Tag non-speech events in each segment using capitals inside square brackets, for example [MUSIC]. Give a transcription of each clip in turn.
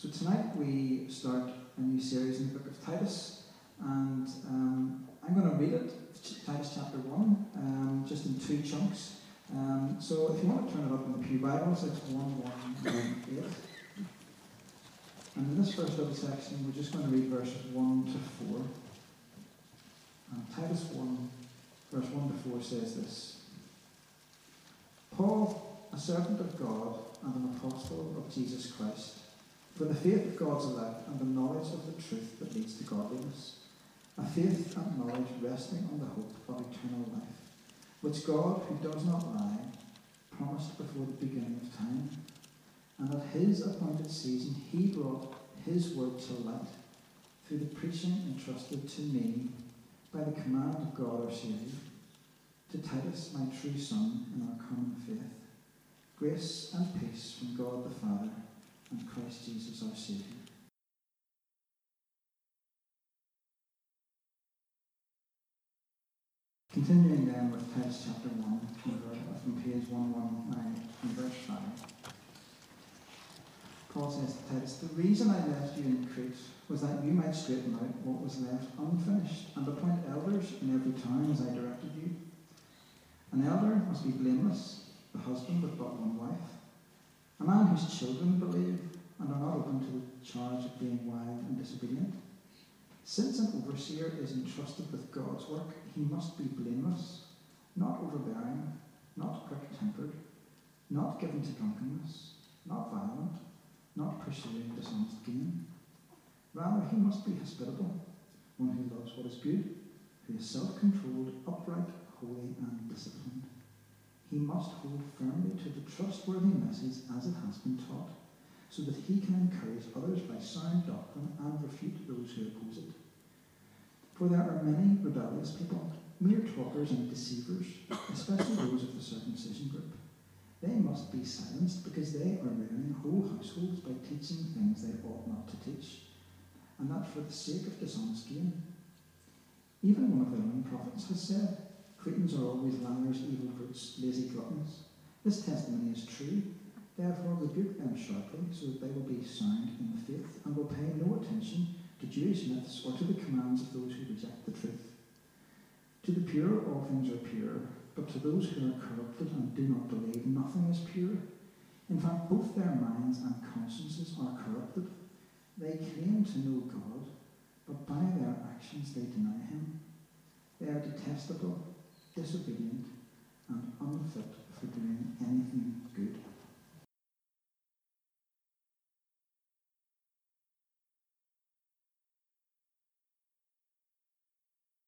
So tonight we start a new series in the book of Titus, and um, I'm going to read it, Titus chapter 1, um, just in two chunks. Um, so if you want to turn it up in the Pew Bibles, it's 1 1 1 8. And in this first little section, we're just going to read verses 1 to 4. And Titus 1, verse 1 to 4 says this Paul, a servant of God and an apostle of Jesus Christ, for the faith of God's elect and the knowledge of the truth that leads to godliness, a faith and knowledge resting on the hope of eternal life, which God, who does not lie, promised before the beginning of time, and at his appointed season he brought his word to light through the preaching entrusted to me by the command of God our Saviour, to Titus, my true son in our common faith. Grace and peace from God the Father and Christ Jesus our Saviour. Continuing then with Titus chapter 1, from page 119 and verse 5. Paul says to Titus, The reason I left you in Crete was that you might straighten out what was left unfinished and appoint elders in every town as I directed you. An elder must be blameless, the husband with but one wife, a man whose children believe and are not open to the charge of being wild and disobedient. Since an overseer is entrusted with God's work, he must be blameless, not overbearing, not quick tempered, not given to drunkenness, not violent, not pursuing dishonest gain. Rather, he must be hospitable, one who loves what is good, who is self controlled, upright, holy, and disciplined. He must hold firmly to the trustworthy message as it has been taught, so that he can encourage others by sound doctrine and refute those who oppose it. For there are many rebellious people, mere talkers and deceivers, especially those of the circumcision group. They must be silenced because they are ruining whole households by teaching things they ought not to teach, and that for the sake of dishonest gain. Even one of their own prophets has said, Cretans are always liars, evil brutes, lazy gluttons. This testimony is true. Therefore, rebuke them sharply, so that they will be sound in the faith and will pay no attention to Jewish myths or to the commands of those who reject the truth. To the pure, all things are pure, but to those who are corrupted and do not believe, nothing is pure. In fact, both their minds and consciences are corrupted. They claim to know God, but by their actions they deny Him. They are detestable, disobedient, and unfit for doing anything good.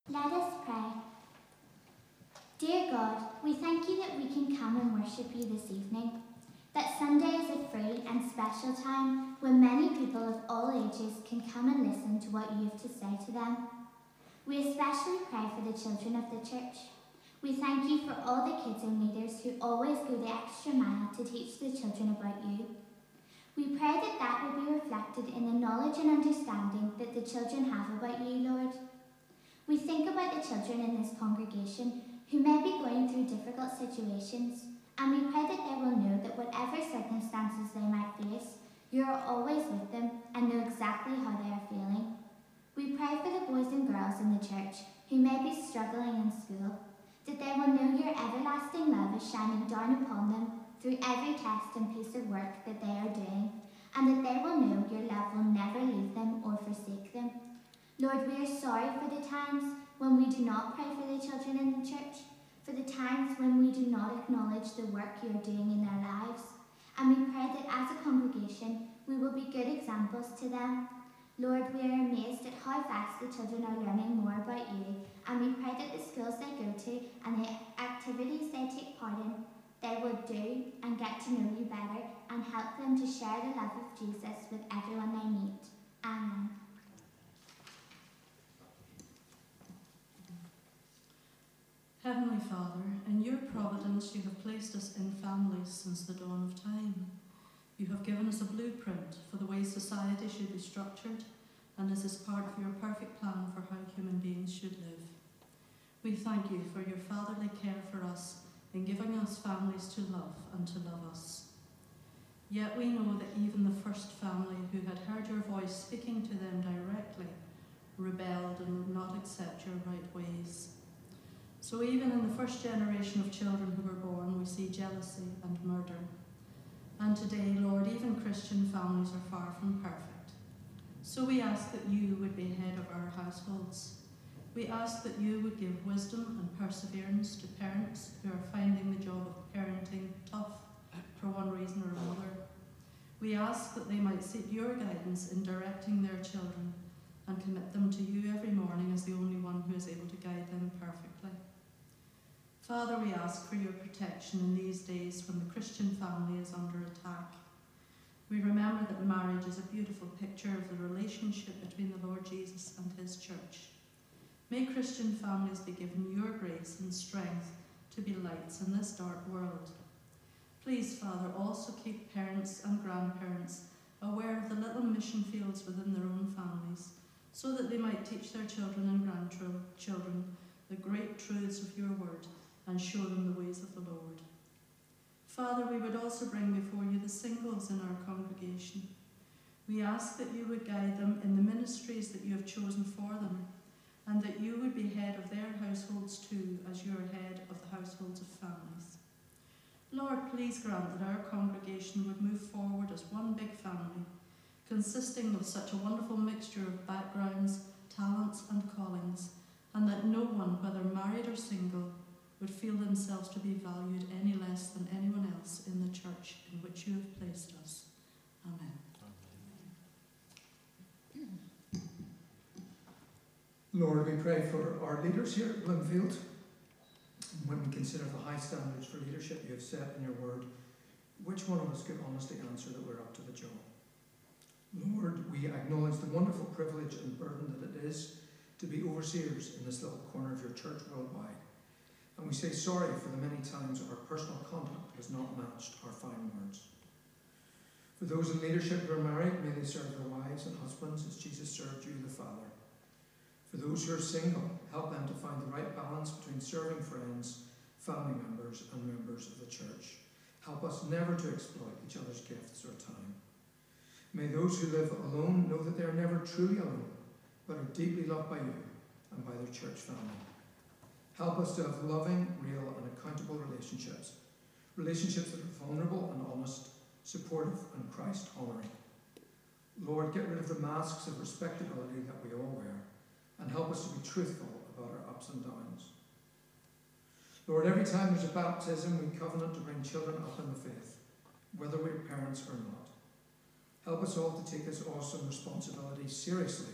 Let us pray. Dear God, we thank you that we can come and worship you this evening, that Sunday is a free and special time when many people of all ages can come and listen to what you have to say to them. We especially pray for the children of the church. We thank you for all the kids and leaders who always go the extra mile to teach the children about you. We pray that that will be reflected in the knowledge and understanding that the children have about you, Lord. We think about the children in this congregation who may be going through difficult situations, and we pray that they will know that whatever circumstances they might face, you are always with them and know exactly how they are feeling. We pray for the boys and girls in the church who may be struggling in school, that they will know your everlasting love is shining down upon them through every test and piece of work that they are doing, and that they will know your love will never leave them or forsake them. Lord, we are sorry for the times when we do not pray for the children in the church, for the times when we do not acknowledge the work you are doing in their lives. And we pray that as a congregation, we will be good examples to them. Lord, we are amazed at how fast the children are learning more about you, and we pray that the schools they go to and the activities they take part in, they will do and get to know you better and help them to share the love of Jesus with everyone they meet. Amen. Heavenly Father, in your providence you have placed us in families since the dawn of time. You have given us a blueprint for the way society should be structured, and this is part of your perfect plan for how human beings should live. We thank you for your fatherly care for us in giving us families to love and to love us. Yet we know that even the first family who had heard your voice speaking to them directly rebelled and would not accept your right ways. So, even in the first generation of children who were born, we see jealousy and murder. And today, Lord, even Christian families are far from perfect. So, we ask that you would be head of our households. We ask that you would give wisdom and perseverance to parents who are finding the job of parenting tough for one reason or another. We ask that they might seek your guidance in directing their children and commit them to you every morning as the only one who is able to guide them perfectly. Father, we ask for your protection in these days when the Christian family is under attack. We remember that marriage is a beautiful picture of the relationship between the Lord Jesus and his church. May Christian families be given your grace and strength to be lights in this dark world. Please, Father, also keep parents and grandparents aware of the little mission fields within their own families so that they might teach their children and grandchildren the great truths of your word and show them the ways of the Lord. Father, we would also bring before you the singles in our congregation. We ask that you would guide them in the ministries that you have chosen for them, and that you would be head of their households too, as you are head of the households of families. Lord, please grant that our congregation would move forward as one big family consisting of such a wonderful mixture of backgrounds, talents, and callings, and that no one, whether married or single, would feel themselves to be valued any less than anyone else in the church in which you have placed us. Amen. Lord, we pray for our leaders here at Bloomfield. When we consider the high standards for leadership you have set in your word, which one of us could honestly answer that we're up to the job? Lord, we acknowledge the wonderful privilege and burden that it is to be overseers in this little corner of your church worldwide. And we say sorry for the many times our personal conduct has not matched our fine words. For those in leadership who are married, may they serve their wives and husbands as Jesus served you, the Father. For those who are single, help them to find the right balance between serving friends, family members, and members of the church. Help us never to exploit each other's gifts or time. May those who live alone know that they are never truly alone, but are deeply loved by you and by their church family. Help us to have loving, real, and accountable relationships. Relationships that are vulnerable and honest, supportive and Christ honouring. Lord, get rid of the masks of respectability that we all wear and help us to be truthful about our ups and downs. Lord, every time there's a baptism, we covenant to bring children up in the faith, whether we're parents or not. Help us all to take this awesome responsibility seriously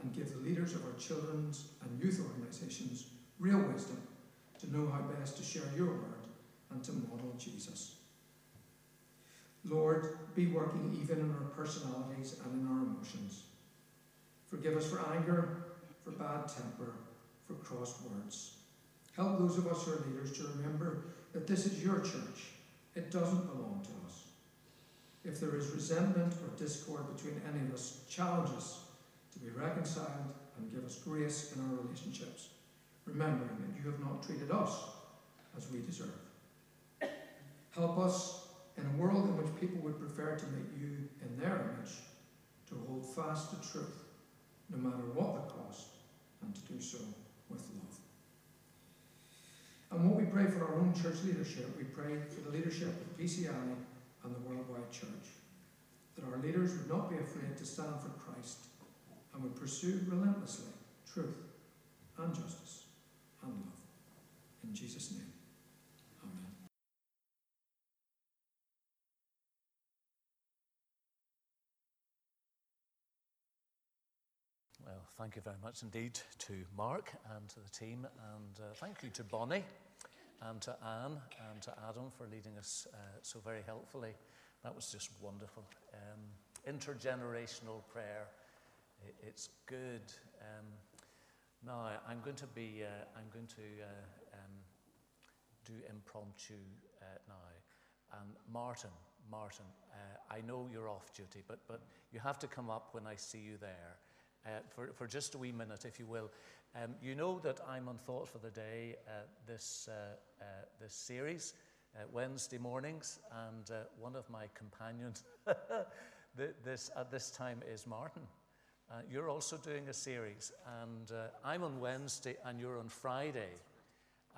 and give the leaders of our children's and youth organisations real wisdom to know how best to share your word and to model Jesus. Lord, be working even in our personalities and in our emotions. Forgive us for anger, for bad temper, for cross words. Help those of us who are leaders to remember that this is your church. It doesn't belong to us. If there is resentment or discord between any of us, challenge us to be reconciled and give us grace in our relationships, remembering that you have not treated us as we deserve. Help us in a world in which people would prefer to make you in their image to hold fast to truth, no matter what the cost, and to do so with love. And what we pray for our own church leadership, we pray for the leadership of PCI and the worldwide church. That our leaders would not be afraid to stand for Christ and would pursue relentlessly truth and justice. In Jesus' name, Amen. Well, thank you very much indeed to Mark and to the team, and uh, thank you to Bonnie and to Anne and to Adam for leading us uh, so very helpfully. That was just wonderful. Um, intergenerational prayer, it's good. Um, now I'm going to be, uh, I'm going to uh, do impromptu uh, now. And Martin, Martin, uh, I know you're off duty, but, but you have to come up when I see you there. Uh, for, for just a wee minute, if you will. Um, you know that I'm on Thought for the Day, uh, this, uh, uh, this series Wednesday mornings, and one of my companions [LAUGHS] this, at this time is Martin. You're also doing a series, and I'm on Wednesday and you're on Friday.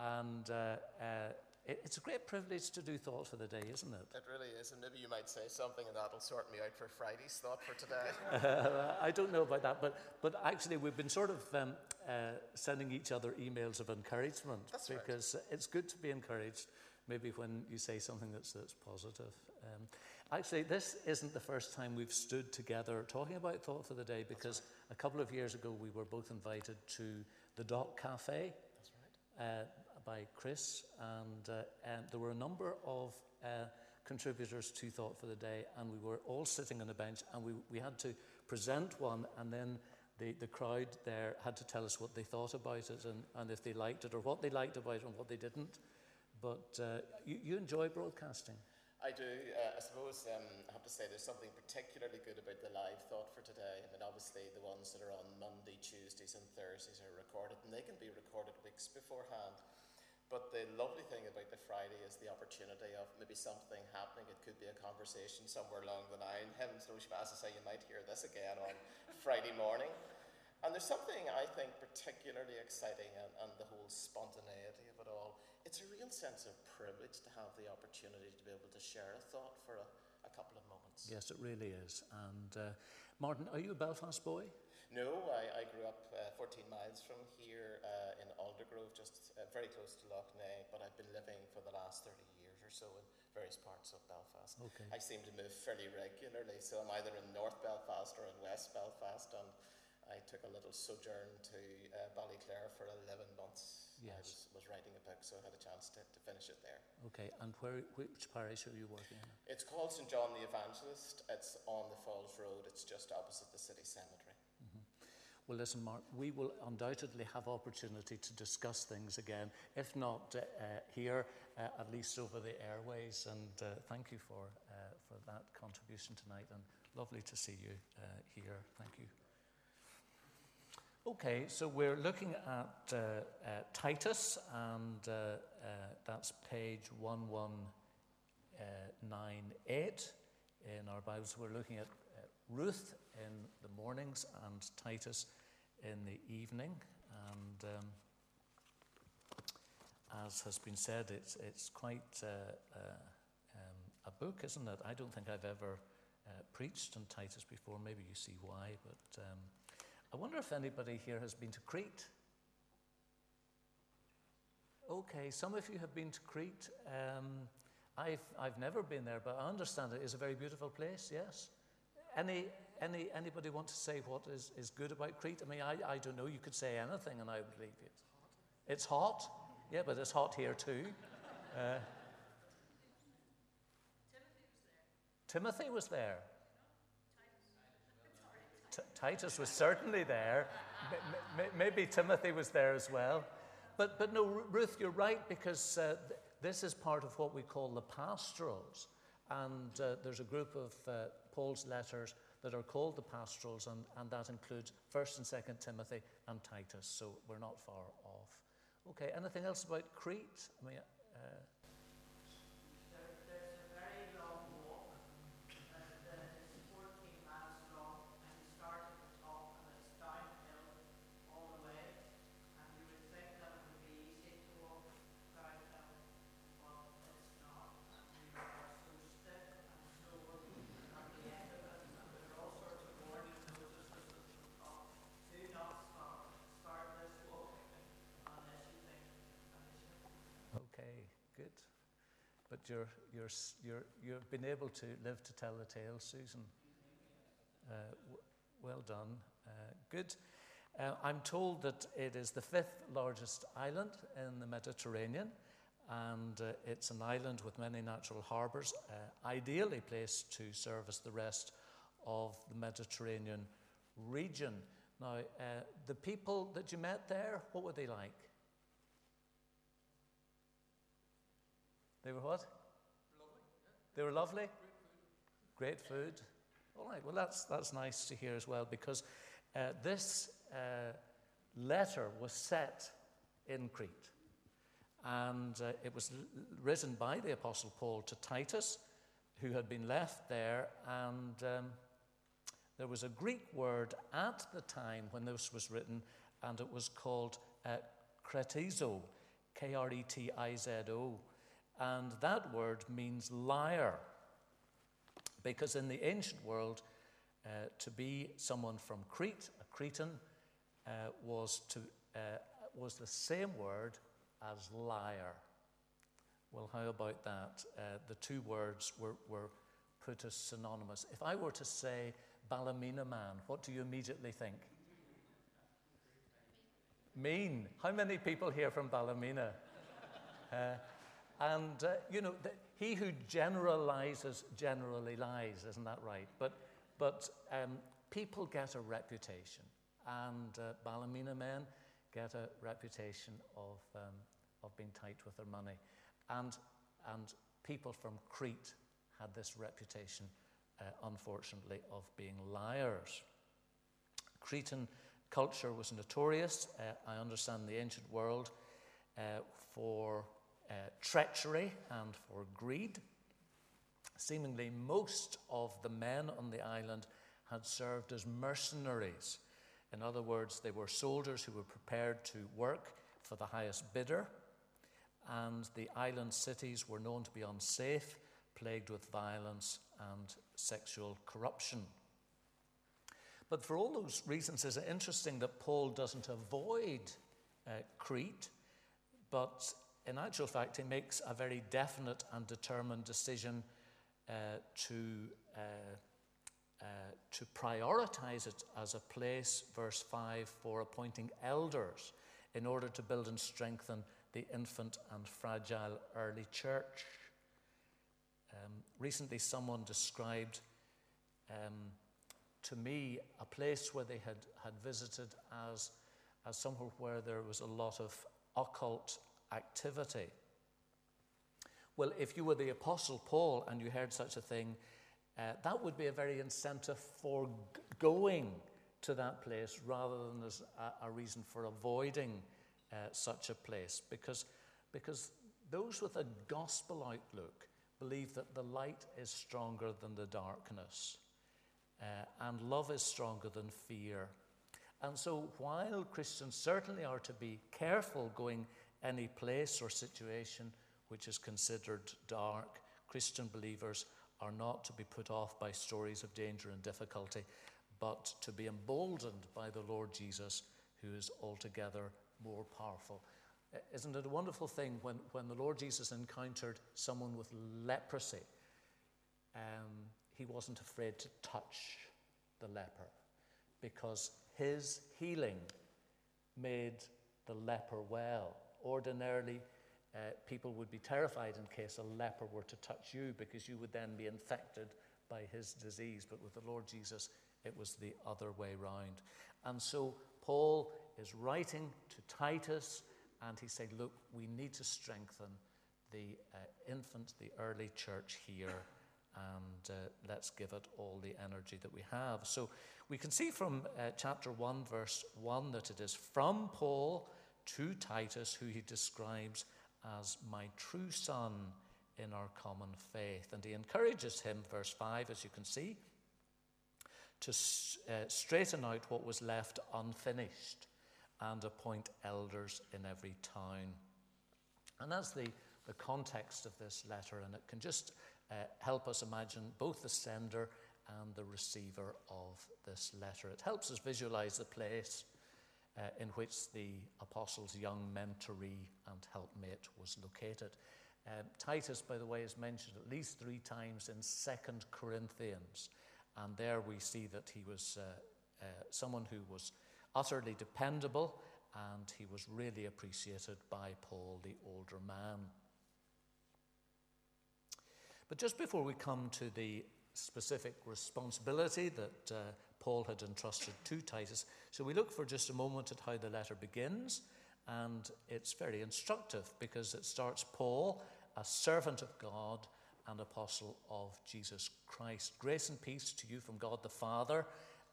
And uh, uh, it, it's a great privilege to do Thought for the Day, isn't it? It really is, and maybe you might say something, and that'll sort me out for Friday's Thought for today. [LAUGHS] [LAUGHS] I don't know about that, but, but actually, we've been sort of um, uh, sending each other emails of encouragement That's because right. it's good to be encouraged maybe when you say something that's, that's positive. Um, actually, this isn't the first time we've stood together talking about Thought for the Day because right. a couple of years ago we were both invited to the Dock Cafe That's right. uh, by Chris, and, uh, there were a number of uh, contributors to Thought for the Day, and we were all sitting on a bench, and we, we had to present one, and then the, the crowd there had to tell us what they thought about it and, and if they liked it or what they liked about it and what they didn't. But uh, you, you enjoy broadcasting. I do. Uh, I suppose um, I have to say there's something particularly good about the live thought for today. I mean, obviously, the ones that are on Monday, Tuesdays, and Thursdays are recorded, and they can be recorded weeks beforehand. But the lovely thing about the Friday is the opportunity of maybe something happening. It could be a conversation somewhere along the line. Heavens knows, as I say, you might hear this again on [LAUGHS] Friday morning. And there's something I think particularly exciting and, and the whole spontaneity of it all. It's a real sense of privilege to have the opportunity to be able to share a thought for a, a couple of moments. Yes, it really is. And uh, Martin, are you a Belfast boy? No, I, I grew up uh, 14 miles from here uh, in Aldergrove, just uh, very close to Lough Neagh, but I've been living for the last 30 years or so in various parts of Belfast. Okay. I seem to move fairly regularly, so I'm either in North Belfast or in West Belfast, and I took a little sojourn to uh, Ballyclare for 11 months. Yes. I was, was writing a book, so I had a chance to, to finish it there. Okay, and where, which parish are you working in? It's called St John the Evangelist. It's on the Falls Road. It's just opposite the city cemetery. Well, listen, Mark, we will undoubtedly have opportunity to discuss things again, if not uh, here, uh, at least over the airways. And uh, thank you for, uh, for that contribution tonight, and lovely to see you uh, here. Thank you. Okay, so we're looking at uh, Titus, and that's page 1198 in our Bibles. We're looking at Ruth in the mornings and Titus in the evening. And um, as has been said, it's, it's quite uh, um, a book, isn't it? I don't think I've ever preached on Titus before. Maybe you see why, but. Um, I wonder if anybody here has been to Crete. Okay, some of you have been to Crete. Um, I've, I've never been there, but I understand it is a very beautiful place, yes? Any, any, anybody want to say what is, is good about Crete? I mean, I, I don't know. You could say anything and I would believe you. It's hot. Yeah, but it's hot here too. [LAUGHS] Uh, Timothy was there. T- Titus was certainly there. M- m- maybe Timothy was there as well. But, but no, Ruth, you're right, because uh, th- this is part of what we call the pastorals. And uh, there's a group of uh, Paul's letters that are called the pastorals, and, and that includes 1st and 2nd Timothy and Titus, so we're not far off. Okay, anything else about Crete? I mean, uh, but you're, you're, you're, you've been able to live to tell the tale, Susan. Uh, w- well done. Uh, good. Uh, I'm told that it is the fifth largest island in the Mediterranean, and uh, it's an island with many natural harbours, uh, ideally placed to service the rest of the Mediterranean region. Now, uh, the people that you met there, what were they like? They were what? They were lovely? Great food. Great food. All right, well, that's, that's nice to hear as well because uh, this uh, letter was set in Crete. and uh, it was written by the Apostle Paul to Titus, who had been left there, and um, there was a Greek word at the time when this was written, and it was called uh, kretizo, K R E T I Z O. And that word means liar. Because in the ancient world, uh, to be someone from Crete, a Cretan, uh, was, to, uh, was the same word as liar. Well, how about that? Uh, the two words were, were put as synonymous. If I were to say Ballymena man, what do you immediately think? Mean. How many people here from Ballymena? And, uh, you know, the, he who generalizes generally lies, isn't that right? But, but um, people get a reputation, and uh, Ballymena men get a reputation of, um, of being tight with their money. And, and people from Crete had this reputation, uh, unfortunately, of being liars. Cretan culture was notorious, uh, I understand, the ancient world uh, for uh, treachery and for greed. Seemingly, most of the men on the island had served as mercenaries. In other words, they were soldiers who were prepared to work for the highest bidder, and the island cities were known to be unsafe, plagued with violence and sexual corruption. But for all those reasons, it's interesting that Paul doesn't avoid uh, Crete, but in actual fact, he makes a very definite and determined decision uh, to, uh, uh, to prioritize it as a place, verse 5, for appointing elders in order to build and strengthen the infant and fragile early church. Um, recently, someone described um, to me a place where they had, had visited as, as somewhere where there was a lot of occult activity. Well, if you were the Apostle Paul and you heard such a thing, uh, that would be a very incentive for g- going to that place rather than as a, a reason for avoiding uh, such a place. Because, because those with a gospel outlook believe that the light is stronger than the darkness, uh, and love is stronger than fear. And so, while Christians certainly are to be careful going any place or situation which is considered dark. Christian believers are not to be put off by stories of danger and difficulty, but to be emboldened by the Lord Jesus, who is altogether more powerful. Isn't it a wonderful thing when, when the Lord Jesus encountered someone with leprosy? Um, he wasn't afraid to touch the leper because his healing made the leper well ordinarily uh, people would be terrified in case a leper were to touch you because you would then be infected by his disease. But with the Lord Jesus, it was the other way round. And so Paul is writing to Titus and he said, Look, we need to strengthen the uh, infant, the early church here, and uh, let's give it all the energy that we have. So we can see from uh, chapter 1, verse 1, that it is from Paul to Titus, who he describes as my true son in our common faith. And he encourages him, verse 5, as you can see, to uh, straighten out what was left unfinished and appoint elders in every town. And that's the, the context of this letter, and it can just uh, help us imagine both the sender and the receiver of this letter. It helps us visualize the place uh, in which the apostle's young mentoree and helpmate was located. Um, Titus, by the way, is mentioned at least three times in Second Corinthians, and there we see that he was uh, uh, someone who was utterly dependable and he was really appreciated by Paul, the older man. But just before we come to the specific responsibility that uh, Paul had entrusted to Titus. So we look for just a moment at how the letter begins, and it's very instructive because it starts Paul, a servant of God and apostle of Jesus Christ. Grace and peace to you from God the Father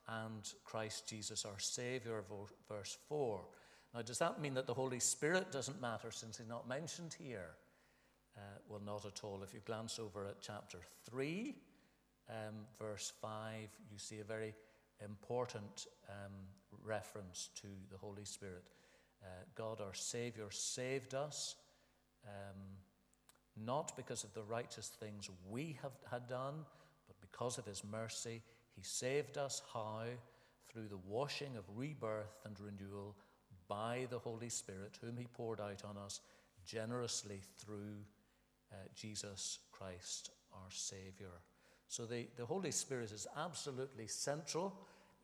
and Christ Jesus our Saviour, verse 4. Now, does that mean that the Holy Spirit doesn't matter since he's not mentioned here? Uh, well, not at all. If you glance over at chapter 3, um, verse 5, you see a very important um, reference to the Holy Spirit. Uh, God, our Savior, saved us um, not because of the righteous things we have had done, but because of His mercy. He saved us how? Through the washing of rebirth and renewal by the Holy Spirit, whom He poured out on us generously through uh, Jesus Christ, our Savior. So the, the Holy Spirit is absolutely central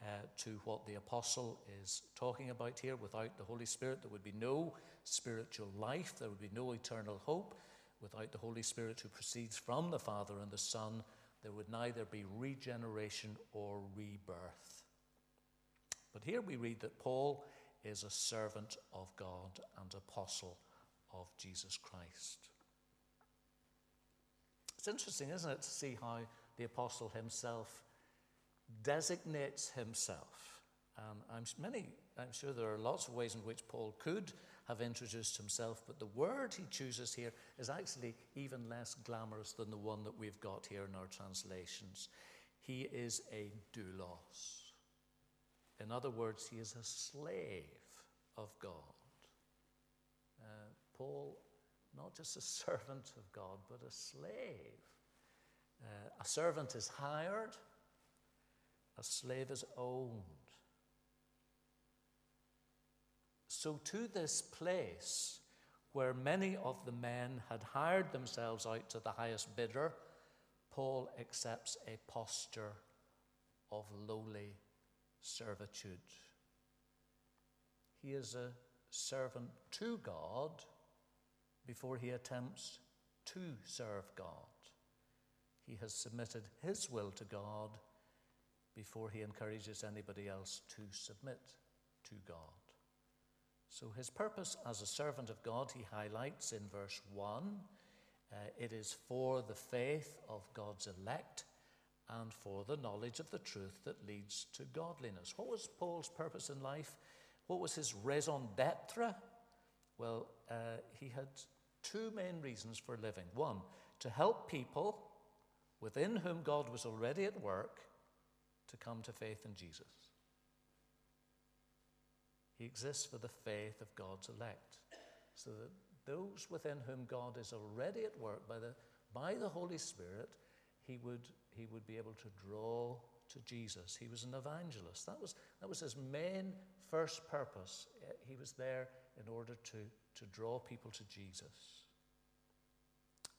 uh, to what the apostle is talking about here. Without the Holy Spirit, there would be no spiritual life, there would be no eternal hope. Without the Holy Spirit who proceeds from the Father and the Son, there would neither be regeneration or rebirth. But here we read that Paul is a servant of God and apostle of Jesus Christ. It's interesting, isn't it, to see how the apostle himself designates himself. Um, I'm, many, I'm sure there are lots of ways in which Paul could have introduced himself, but the word he chooses here is actually even less glamorous than the one that we've got here in our translations. He is a doulos. In other words, he is a slave of God. Uh, Paul, not just a [LAUGHS] servant of God, but a slave. Uh, a servant is hired, a slave is owned. So, to this place where many of the men had hired themselves out to the highest bidder, Paul accepts a posture of lowly servitude. He is a servant to God before he attempts to serve God. He has submitted his will to God before he encourages anybody else to submit to God. So, his purpose as a servant of God, he highlights in verse 1 uh, it is for the faith of God's elect and for the knowledge of the truth that leads to godliness. What was Paul's purpose in life? What was his raison d'etre? Well, uh, he had two main reasons for living. One, to help people within whom God was already at work to come to faith in Jesus. He exists for the faith of God's elect, so that those within whom God is already at work by the, by the Holy Spirit, he would, he would be able to draw to Jesus. He was an evangelist. That was, that was his main first purpose. Eh, he was there in order to, to draw people to Jesus.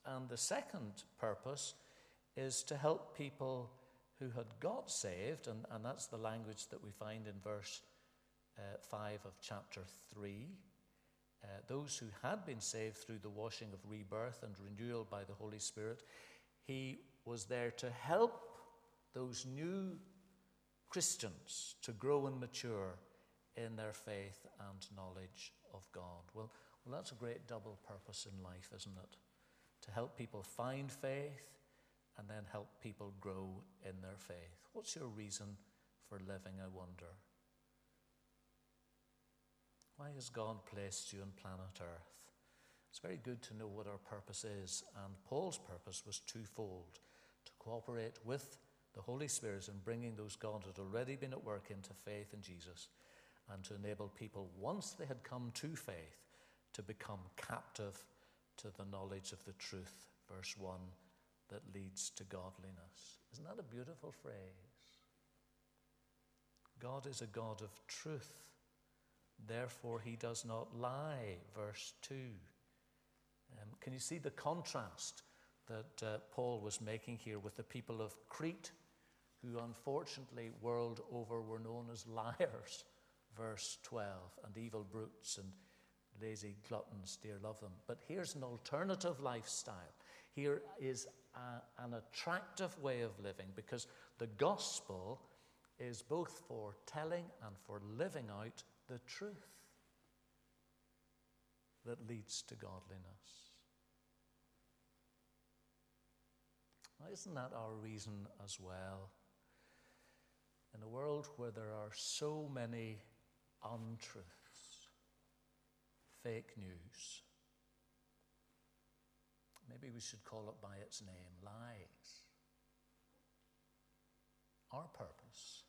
And the second purpose is to help people who had got saved, and, and that's the language that we find in verse uh, 5 of chapter 3. Uh, those who had been saved through the washing of rebirth and renewal by the Holy Spirit, he was there to help those new Christians to grow and mature in their faith and knowledge of God. Well, well, that's a great double purpose in life, isn't it? To help people find faith and then help people grow in their faith. What's your reason for living, I wonder? Why has God placed you on planet Earth? It's very good to know what our purpose is, and Paul's purpose was twofold to cooperate with the Holy Spirit in bringing those God had already been at work into faith in Jesus, and to enable people, once they had come to faith, to become captive to the knowledge of the truth. Verse 1 that leads to godliness. Isn't that a beautiful phrase? God is a God of truth. Therefore, he does not lie. Verse 2. Um, can you see the contrast that uh, Paul was making here with the people of Crete, who unfortunately, world over, were known as liars? Verse 12, and evil brutes and lazy gluttons, dear love them. But here's an alternative lifestyle. Here is an attractive way of living because the gospel is both for telling and for living out the truth that leads to godliness. Now, isn't that our reason as well? In a world where there are so many untruths, fake news. Maybe we should call it by its name lies. Our purpose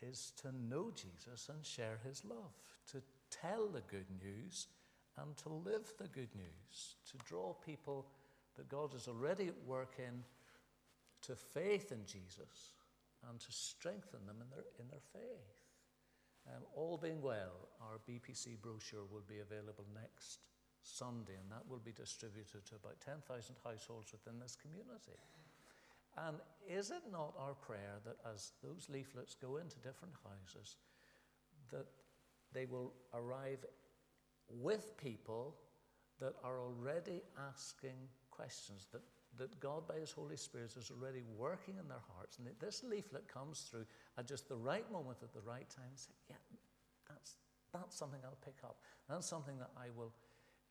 is to know Jesus and share his love, to tell the good news and to live the good news, to draw people that God is already at work in to faith in Jesus and to strengthen them in their, in their faith. Um, all being well, our BPC brochure will be available next Sunday, and that will be distributed to about 10,000 households within this community. And is it not our prayer that as those leaflets go into different houses, that they will arrive with people that are already asking questions, that, that God, by His Holy Spirit, is already working in their hearts, and this leaflet comes through at just the right moment, at the right time, and say, Yeah, that's, that's something I'll pick up. That's something that I will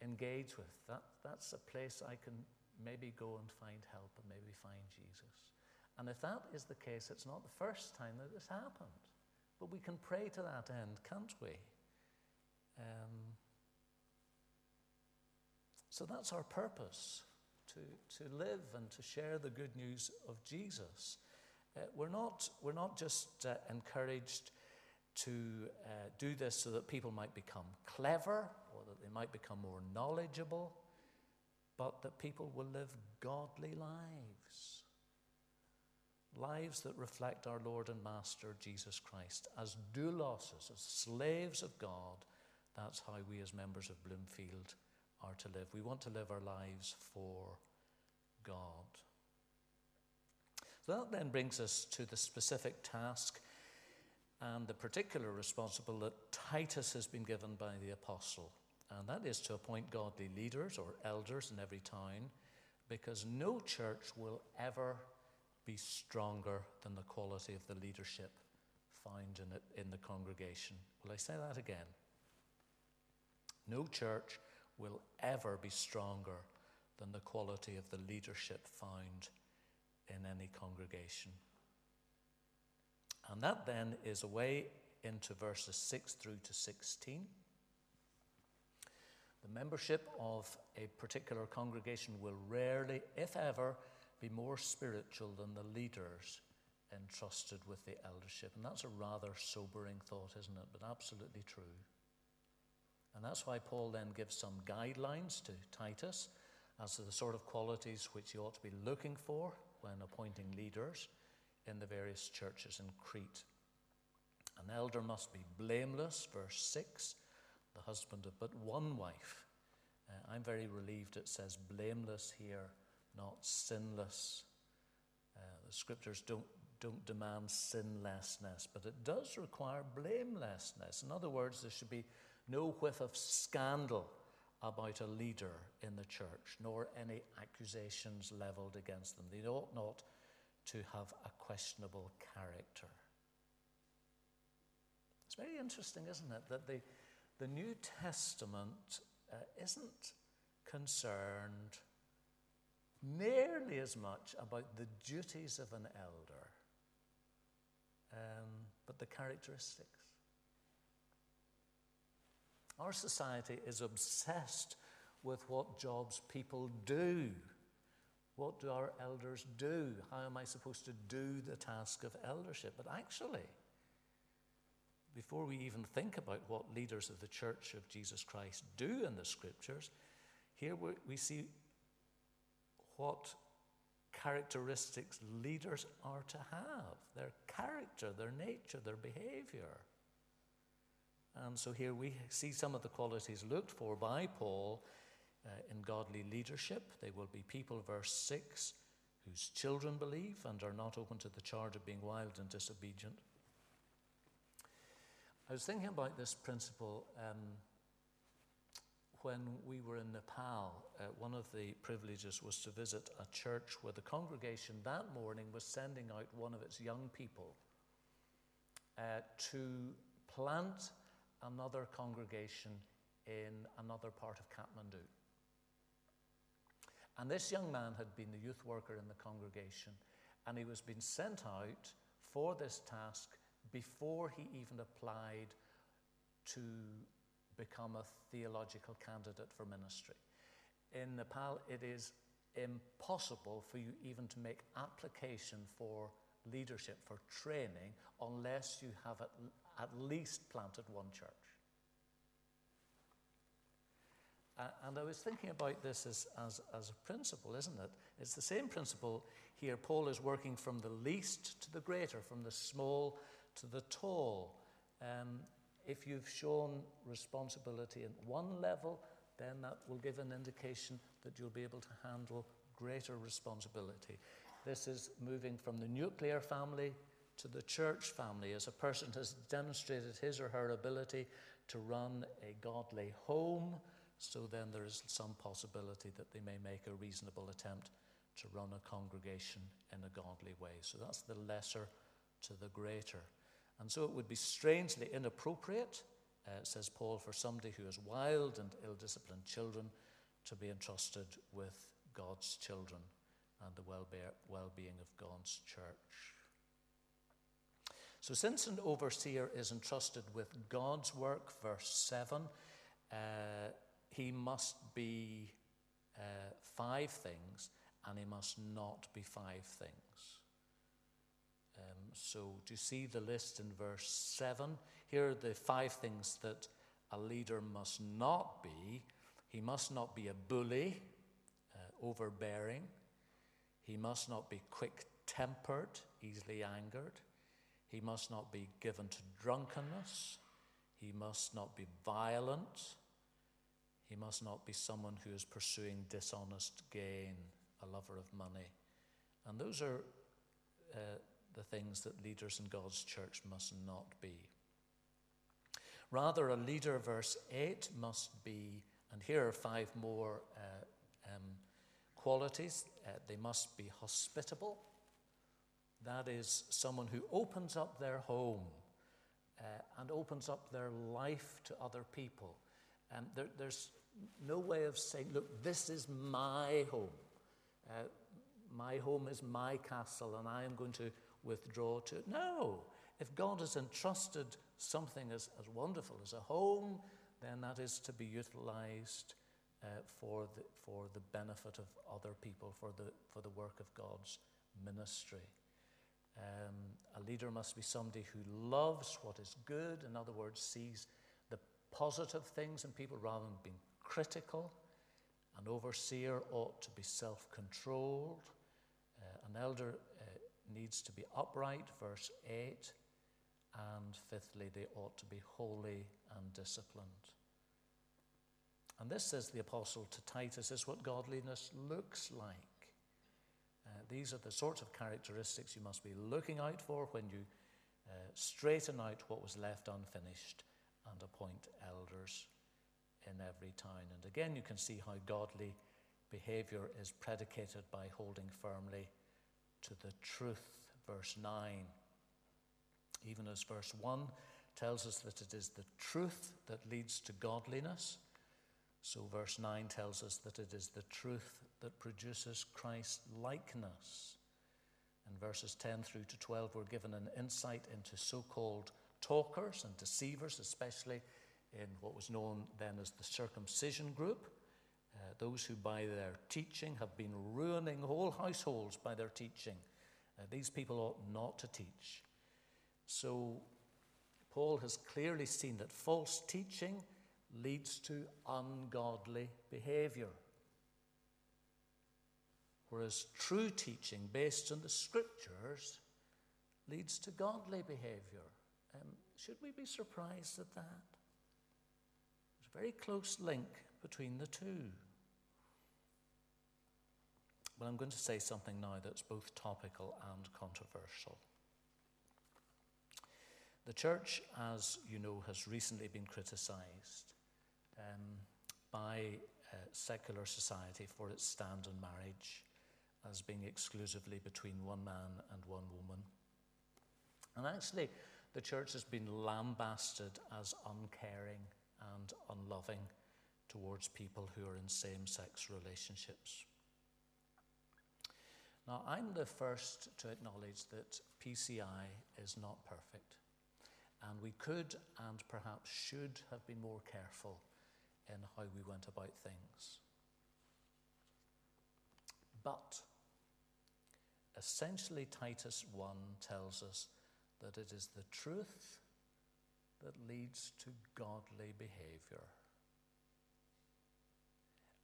engage with. That, that's a place I can maybe go and find help and maybe find Jesus. And if that is the case, it's not the first time that this happened. But we can pray to that end, can't we? Um, so that's our purpose to, to live and to share the good news of Jesus. Uh, we're, not, we're not just uh, encouraged to uh, do this so that people might become clever they might become more knowledgeable but that people will live godly lives. Lives that reflect our Lord and Master Jesus Christ as doulos, as slaves of God. That's how we, as members of Bloomfield, are to live. We want to live our lives for God. So that then brings us to the specific task and the particular responsibility that Titus has been given by the apostle and that is to appoint godly leaders or elders in every town, because no church will ever be stronger than the quality of the leadership found in, it, in the congregation. Will I say that again? No church will ever be stronger than the quality of the leadership found in any congregation. And that then is a way into verses 6 through to 16. The membership of a particular congregation will rarely, if ever, be more spiritual than the leaders entrusted with the eldership. And that's a rather sobering thought, isn't it? But absolutely true. And that's why Paul then gives some guidelines to Titus as to the sort of qualities which he ought to be looking for when appointing leaders in the various churches in Crete. An elder must be blameless, verse 6 the husband of but one wife. Uh, I'm very relieved it says blameless here, not sinless. Uh, the scriptures don't, don't demand sinlessness, but it does require blamelessness. In other words, there should be no whiff of scandal about a leader in the church, nor any accusations leveled against them. They ought not to have a questionable character. It's very interesting, isn't it, that the, the New Testament uh, isn't concerned nearly as much about the duties of an elder, um, but the characteristics. Our society is obsessed with what jobs people do. What do our elders do? How am I supposed to do the task of eldership? But actually, before we even think about what leaders of the Church of Jesus Christ do in the Scriptures, here we see what characteristics leaders are to have their character, their nature, their behavior. And so here we see some of the qualities looked for by Paul uh, in godly leadership. They will be people, verse 6, whose children believe and are not open to the charge of being wild and disobedient. I was thinking about this principle um, when we were in Nepal. Uh, one of the privileges was to visit a church where the congregation that morning was sending out one of its young people uh, to plant another congregation in another part of Kathmandu. And this young man had been the youth worker in the congregation, and he was being sent out for this task before he even applied to become a theological candidate for ministry. In Nepal, it is impossible for you even to make application for leadership, for training, unless you have at, at least planted one church. Uh, and I was thinking about this as, as, as a principle, isn't it? It's the same principle here. Paul is working from the least to the greater, from the small to the tall. Um, if you've shown responsibility at one level, then that will give an indication that you'll be able to handle greater responsibility. This is moving from the nuclear family to the church family as a person has demonstrated his or her ability to run a godly home. So then there is some possibility that they may make a reasonable attempt to run a congregation in a godly way. So that's the lesser to the greater. And so it would be strangely inappropriate, uh, says Paul, for somebody who has wild and ill disciplined children to be entrusted with God's children and the well being of God's church. So, since an overseer is entrusted with God's work, verse 7, uh, he must be uh, five things and he must not be five things. So, do you see the list in verse 7? Here are the five things that a leader must not be. He must not be a bully, uh, overbearing. He must not be quick tempered, easily angered. He must not be given to drunkenness. He must not be violent. He must not be someone who is pursuing dishonest gain, a lover of money. And those are uh, the things that leaders in God's church must not be. Rather, a leader, verse 8, must be, and here are five more uh, um, qualities. Uh, they must be hospitable. That is, someone who opens up their home uh, and opens up their life to other people. And there, there's no way of saying, look, this is my home. Uh, my home is my castle, and I am going to withdraw to. No. If God has entrusted something as, as wonderful as a home, then that is to be utilized uh, for, the, for the benefit of other people, for the, for the work of God's ministry. Um, a leader must be somebody who loves what is good, in other words, sees the positive things in people rather than being critical. An overseer ought to be self controlled. Uh, an elder needs to be upright, verse 8. And fifthly, they ought to be holy and disciplined. And this, says the apostle to Titus, is what godliness looks like. Uh, these are the sorts of characteristics you must be looking out for when you uh, straighten out what was left unfinished and appoint elders in every town. And again, you can see how godly behavior is predicated by holding firmly to the truth. Verse 9, even as verse 1 tells us that it is the truth that leads to godliness, so verse 9 tells us that it is the truth that produces Christ likeness. And verses 10 through to 12, we're given an insight into so called talkers and deceivers, especially in what was known then as the circumcision group. Those who, by their teaching, have been ruining whole households by their teaching. Uh, these people ought not to teach. So, Paul has clearly seen that false teaching leads to ungodly behavior. Whereas true teaching based on the scriptures leads to godly behavior. Um, should we be surprised at that? There's a very close link between the two. Well, I'm going to say something now that's both topical and controversial. The church, as you know, has recently been criticized um, by uh, secular society for its stand on marriage as being exclusively between one man and one woman. And actually, the church has been lambasted as uncaring and unloving towards people who are in same sex relationships. Now, I'm the first to acknowledge that PCI is not perfect. And we could and perhaps should have been more careful in how we went about things. But essentially, Titus 1 tells us that it is the truth that leads to godly behavior.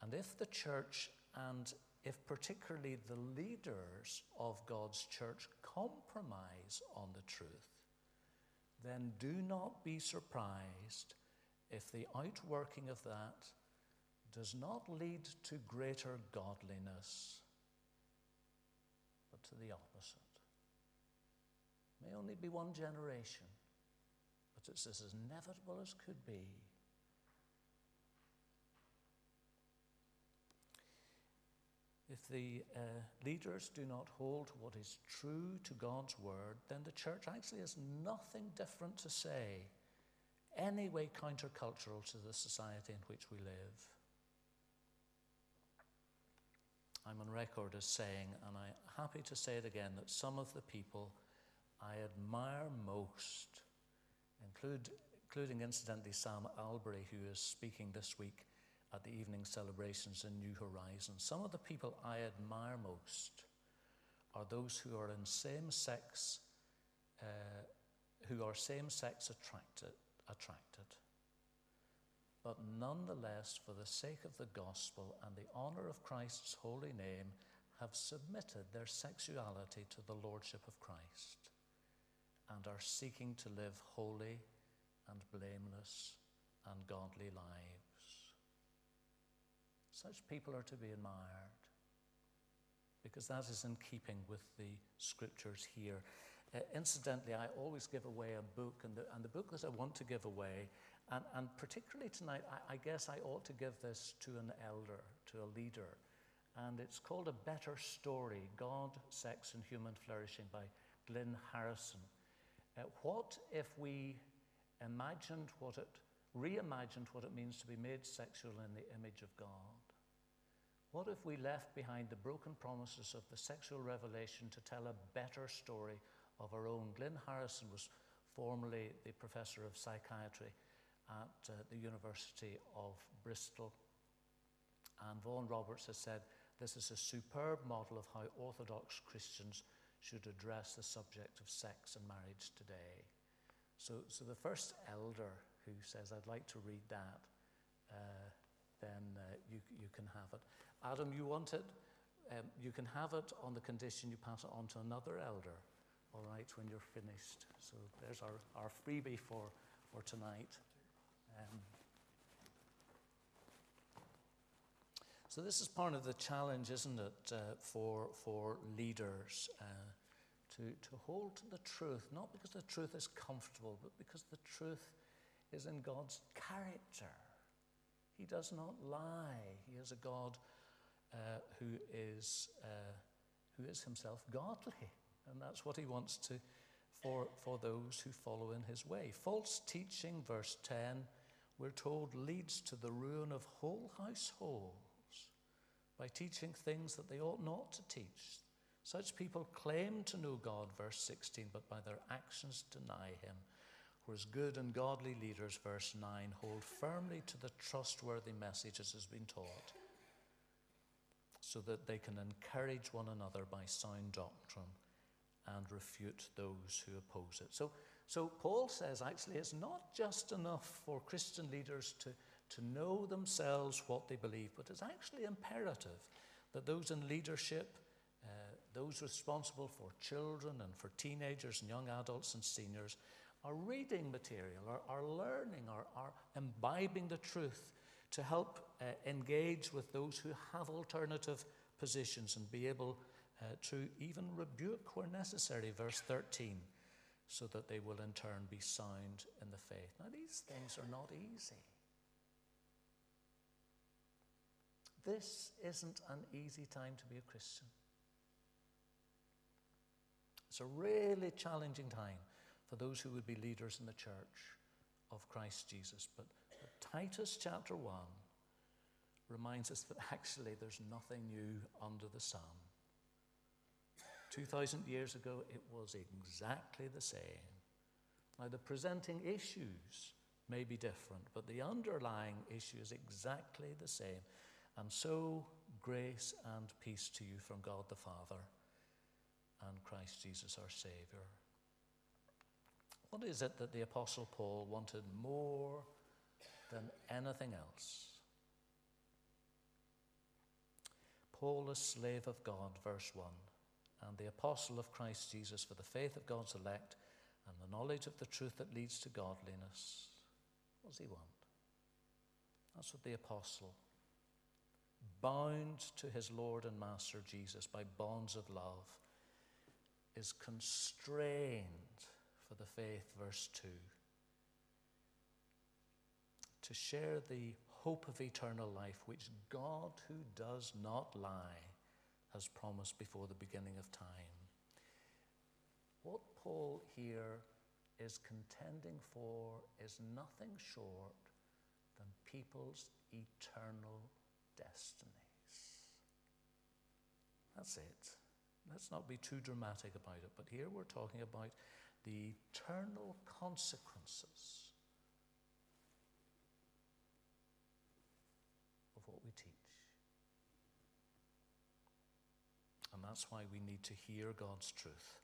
And if the church and if particularly the leaders of God's church compromise on the truth, then do not be surprised if the outworking of that does not lead to greater godliness, but to the opposite. It may only be one generation, but it's as inevitable as could be. If the uh, leaders do not hold what is true to God's word, then the church actually has nothing different to say, any way countercultural to the society in which we live. I'm on record as saying, and I'm happy to say it again, that some of the people I admire most, include, including incidentally Sam Allberry, who is speaking this week at the evening celebrations in New Horizons. Some of the people I admire most are those who are in same sex, uh, who are same sex attracted, attracted. But nonetheless, for the sake of the gospel and the honor of Christ's holy name, have submitted their sexuality to the lordship of Christ and are seeking to live holy and blameless and godly lives. Such people are to be admired because that is in keeping with the scriptures here. Uh, incidentally, I always give away a book, and the, and the book that I want to give away, and, and particularly tonight, I, I guess I ought to give this to an elder, to a leader. And it's called A Better Story God, Sex, and Human Flourishing by Glynn Harrison. Uh, what if we imagined what it, reimagined what it means to be made sexual in the image of God? What if we left behind the broken promises of the sexual revelation to tell a better story of our own? Glynn Harrison was formerly the professor of psychiatry at uh, the University of Bristol. And Vaughan Roberts has said this is a superb model of how Orthodox Christians should address the subject of sex and marriage today. So, so the first elder who says, I'd like to read that, uh, then uh, you, you can have it. Adam, you want it? Um, you can have it on the condition you pass it on to another elder, all right, when you're finished. So there's our, our freebie for, for tonight. Um, so this is part of the challenge, isn't it, uh, for, for leaders uh, to, to hold to the truth, not because the truth is comfortable, but because the truth is in God's character. He does not lie. He is a God uh, who, is, uh, who is himself godly. And that's what he wants to for, for those who follow in his way. False teaching, verse 10, we're told leads to the ruin of whole households by teaching things that they ought not to teach. Such people claim to know God, verse 16, but by their actions deny him. Whereas good and godly leaders, verse 9, hold firmly to the trustworthy message as has been taught, so that they can encourage one another by sound doctrine and refute those who oppose it. So, so Paul says actually it's not just enough for Christian leaders to, to know themselves what they believe, but it's actually imperative that those in leadership, uh, those responsible for children and for teenagers and young adults and seniors, are reading material, are, are learning, are, are imbibing the truth to help uh, engage with those who have alternative positions and be able uh, to even rebuke where necessary, verse 13, so that they will in turn be sound in the faith. Now, these things are not easy. This isn't an easy time to be a Christian. It's a really challenging time for those who would be leaders in the church of Christ Jesus. But, Titus chapter 1 reminds us that actually there's nothing new under the sun. 2,000 years ago, it was exactly the same. Now, the presenting issues may be different, but the underlying issue is exactly the same. And so, grace and peace to you from God the Father and Christ Jesus our Saviour. What is it that the Apostle Paul wanted more than anything else? Paul, a slave of God, verse 1, and the apostle of Christ Jesus for the faith of God's elect and the knowledge of the truth that leads to godliness. What does he want? That's what the apostle, bound to his Lord and Master Jesus by bonds of love, is constrained for the faith, verse 2, to share the hope of eternal life, which God, who does not lie, has promised before the beginning of time. What Paul here is contending for is nothing short than people's eternal destinies. That's it. Let's not be too dramatic about it, but here we're talking about the eternal consequences of what we teach. And that's why we need to hear God's truth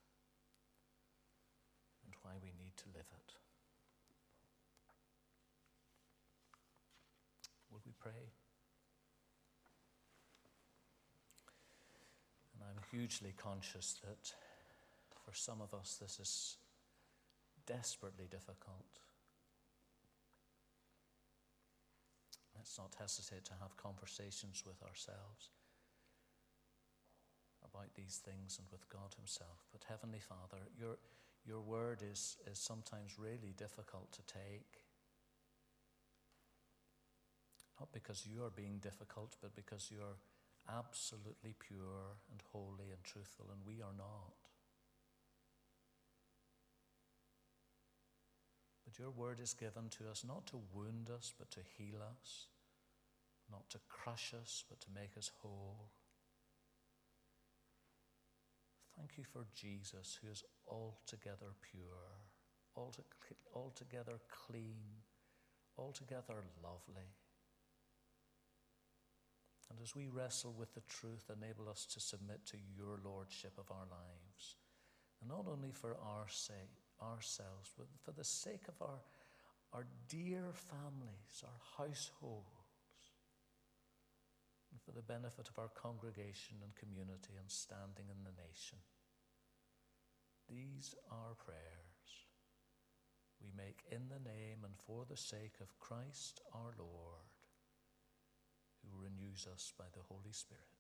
and why we need to live it. Will we pray? And I'm hugely conscious that for some of us this is desperately difficult. Let's not hesitate to have conversations with ourselves about these things and with God Himself. But Heavenly Father, your, your word is, is sometimes really difficult to take. Not because you are being difficult, but because you are absolutely pure and holy and truthful, and we are not. But your word is given to us not to wound us, but to heal us, not to crush us, but to make us whole. Thank you for Jesus, who is altogether pure, altogether clean, altogether lovely. And as we wrestle with the truth, enable us to submit to your lordship of our lives. And not only for our sake, ourselves, but for the sake of our, our dear families, our households, and for the benefit of our congregation and community and standing in the nation. These are prayers we make in the name and for the sake of Christ our Lord, who renews us by the Holy Spirit.